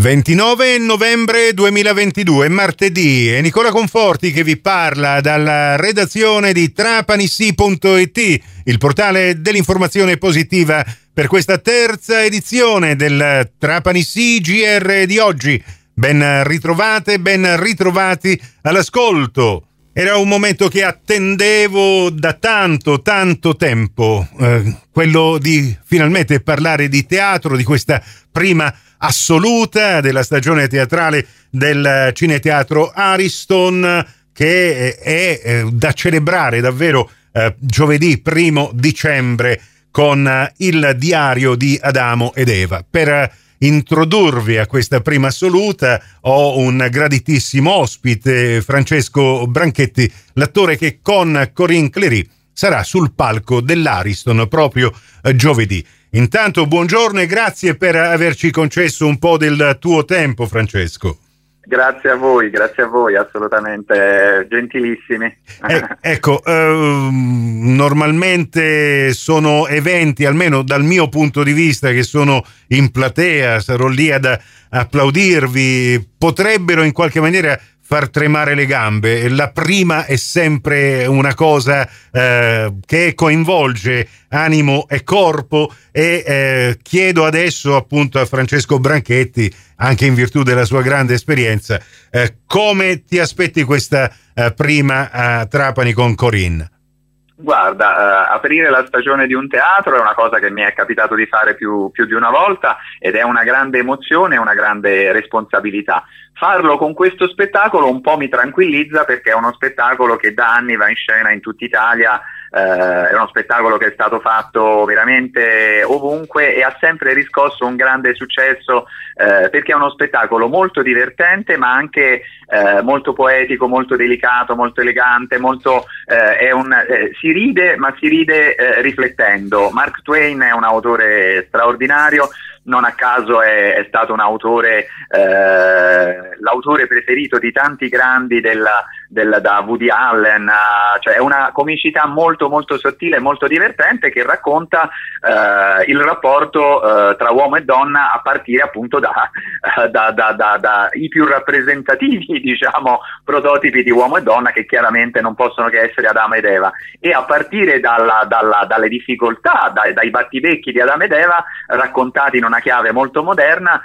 29 novembre 2022, martedì, è Nicola Conforti che vi parla dalla redazione di trapanissi.it, il portale dell'informazione positiva per questa terza edizione del Trapanissi GR di oggi. Ben ritrovate, ben ritrovati all'ascolto. Era un momento che attendevo da tanto, tanto tempo, eh, quello di finalmente parlare di teatro, di questa prima assoluta della stagione teatrale del Cineteatro Ariston che è eh, da celebrare davvero eh, giovedì primo dicembre con eh, il diario di Adamo ed Eva. Per introdurvi a questa prima assoluta ho un graditissimo ospite, Francesco Branchetti, l'attore che con Corinne Clery sarà sul palco dell'Ariston proprio giovedì. Intanto buongiorno e grazie per averci concesso un po' del tuo tempo, Francesco. Grazie a voi, grazie a voi, assolutamente gentilissimi. Eh, ecco, eh, normalmente sono eventi, almeno dal mio punto di vista, che sono in platea, sarò lì ad applaudirvi, potrebbero in qualche maniera far tremare le gambe. La prima è sempre una cosa eh, che coinvolge animo e corpo e eh, chiedo adesso appunto a Francesco Branchetti, anche in virtù della sua grande esperienza, eh, come ti aspetti questa eh, prima a Trapani con Corinne? Guarda, eh, aprire la stagione di un teatro è una cosa che mi è capitato di fare più, più di una volta ed è una grande emozione e una grande responsabilità. Farlo con questo spettacolo un po' mi tranquillizza perché è uno spettacolo che da anni va in scena in tutta Italia eh, è uno spettacolo che è stato fatto veramente ovunque e ha sempre riscosso un grande successo eh, perché è uno spettacolo molto divertente ma anche eh, molto poetico, molto delicato, molto elegante, molto, eh, un, eh, si ride ma si ride eh, riflettendo. Mark Twain è un autore straordinario, non a caso è, è stato un autore, l'autore preferito di tanti grandi della, della, da Woody Allen, uh, cioè è una comicità molto molto sottile e molto divertente che racconta uh, il rapporto uh, tra uomo e donna a partire appunto da, da, da, dai più rappresentativi diciamo prototipi di uomo e donna che chiaramente non possono che essere Adamo ed Eva. E a partire dalla, dalla, dalle difficoltà, dai, dai battibecchi di Adamo ed Eva raccontati in una chiave molto moderna,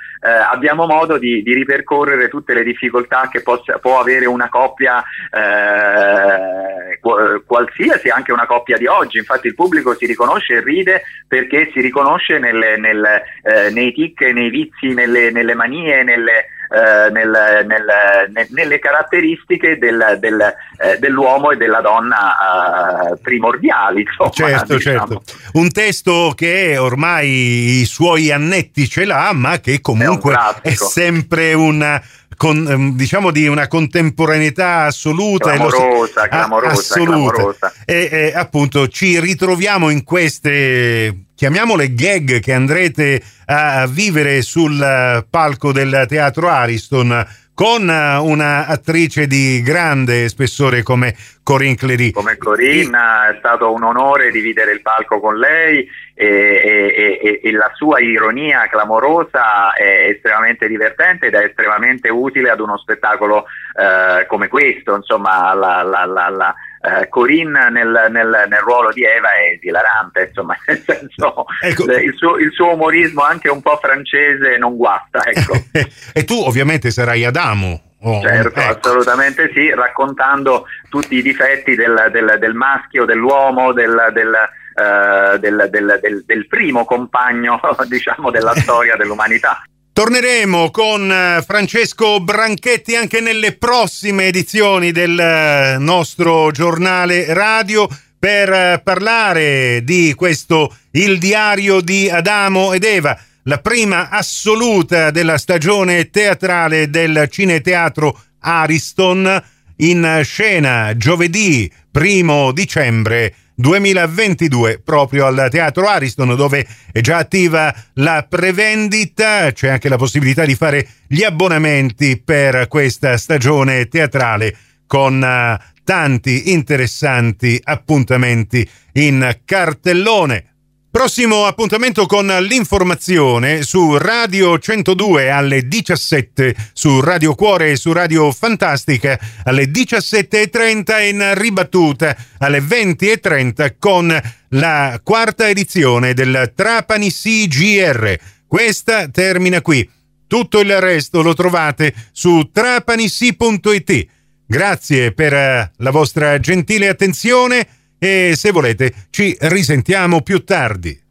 abbiamo modo di, di, ripercorrere tutte le difficoltà che possa, può avere una coppia eh, qualsiasi, anche una coppia di oggi. Infatti il pubblico si riconosce e ride perché si riconosce nelle, nel, eh, nei tic, nei vizi, nelle, nelle manie, nelle, eh, nel, nel, nelle caratteristiche del, del, eh, dell'uomo e della donna eh, primordiali. Insomma, certo, diciamo. certo. Un testo che ormai i suoi annetti ce l'ha, ma che comunque è, è sempre una con, ehm, diciamo di una contemporaneità assoluta clamorosa, clamorosa, assoluta. Clamorosa. E, e appunto ci ritroviamo in queste chiamiamole gag che andrete a vivere sul palco del teatro Ariston con una attrice di grande spessore come Corinne Clery. Come Corinne, è stato un onore dividere il palco con lei e, e, e, e, la sua ironia clamorosa è estremamente divertente ed è estremamente utile ad uno spettacolo eh, come questo, insomma la, la, la eh, Corinne nel, nel, nel, ruolo di Eva è esilarante, insomma, nel senso ecco. il, suo, il, suo, umorismo anche un po' francese non guasta. Ecco. e tu ovviamente sarai Adamo. Oh, certo, ecco. assolutamente sì, raccontando tutti i difetti del, del, del maschio, dell'uomo, del, eh, del, del, del, del, primo compagno diciamo, della storia dell'umanità. Torneremo con eh, Francesco Branchetti anche nelle prossime edizioni del eh, nostro giornale radio per parlare di questo Il diario di Adamo ed Eva, la prima assoluta della stagione teatrale del Cineteatro Ariston in scena giovedì primo dicembre 2022 proprio al Teatro Ariston dove è già attiva la prevendita, c'è anche la possibilità di fare gli abbonamenti per questa stagione teatrale con uh, tanti interessanti appuntamenti in cartellone. Prossimo appuntamento con l'informazione su Radio 102 alle 17, su Radio Cuore e su Radio Fantastica alle 17.30 in ribattuta alle 20.30 con la quarta edizione del Trapani CGR. Questa termina qui. Tutto il resto lo trovate su trapanisi.it. Grazie per eh, la vostra gentile attenzione e se volete ci risentiamo più tardi.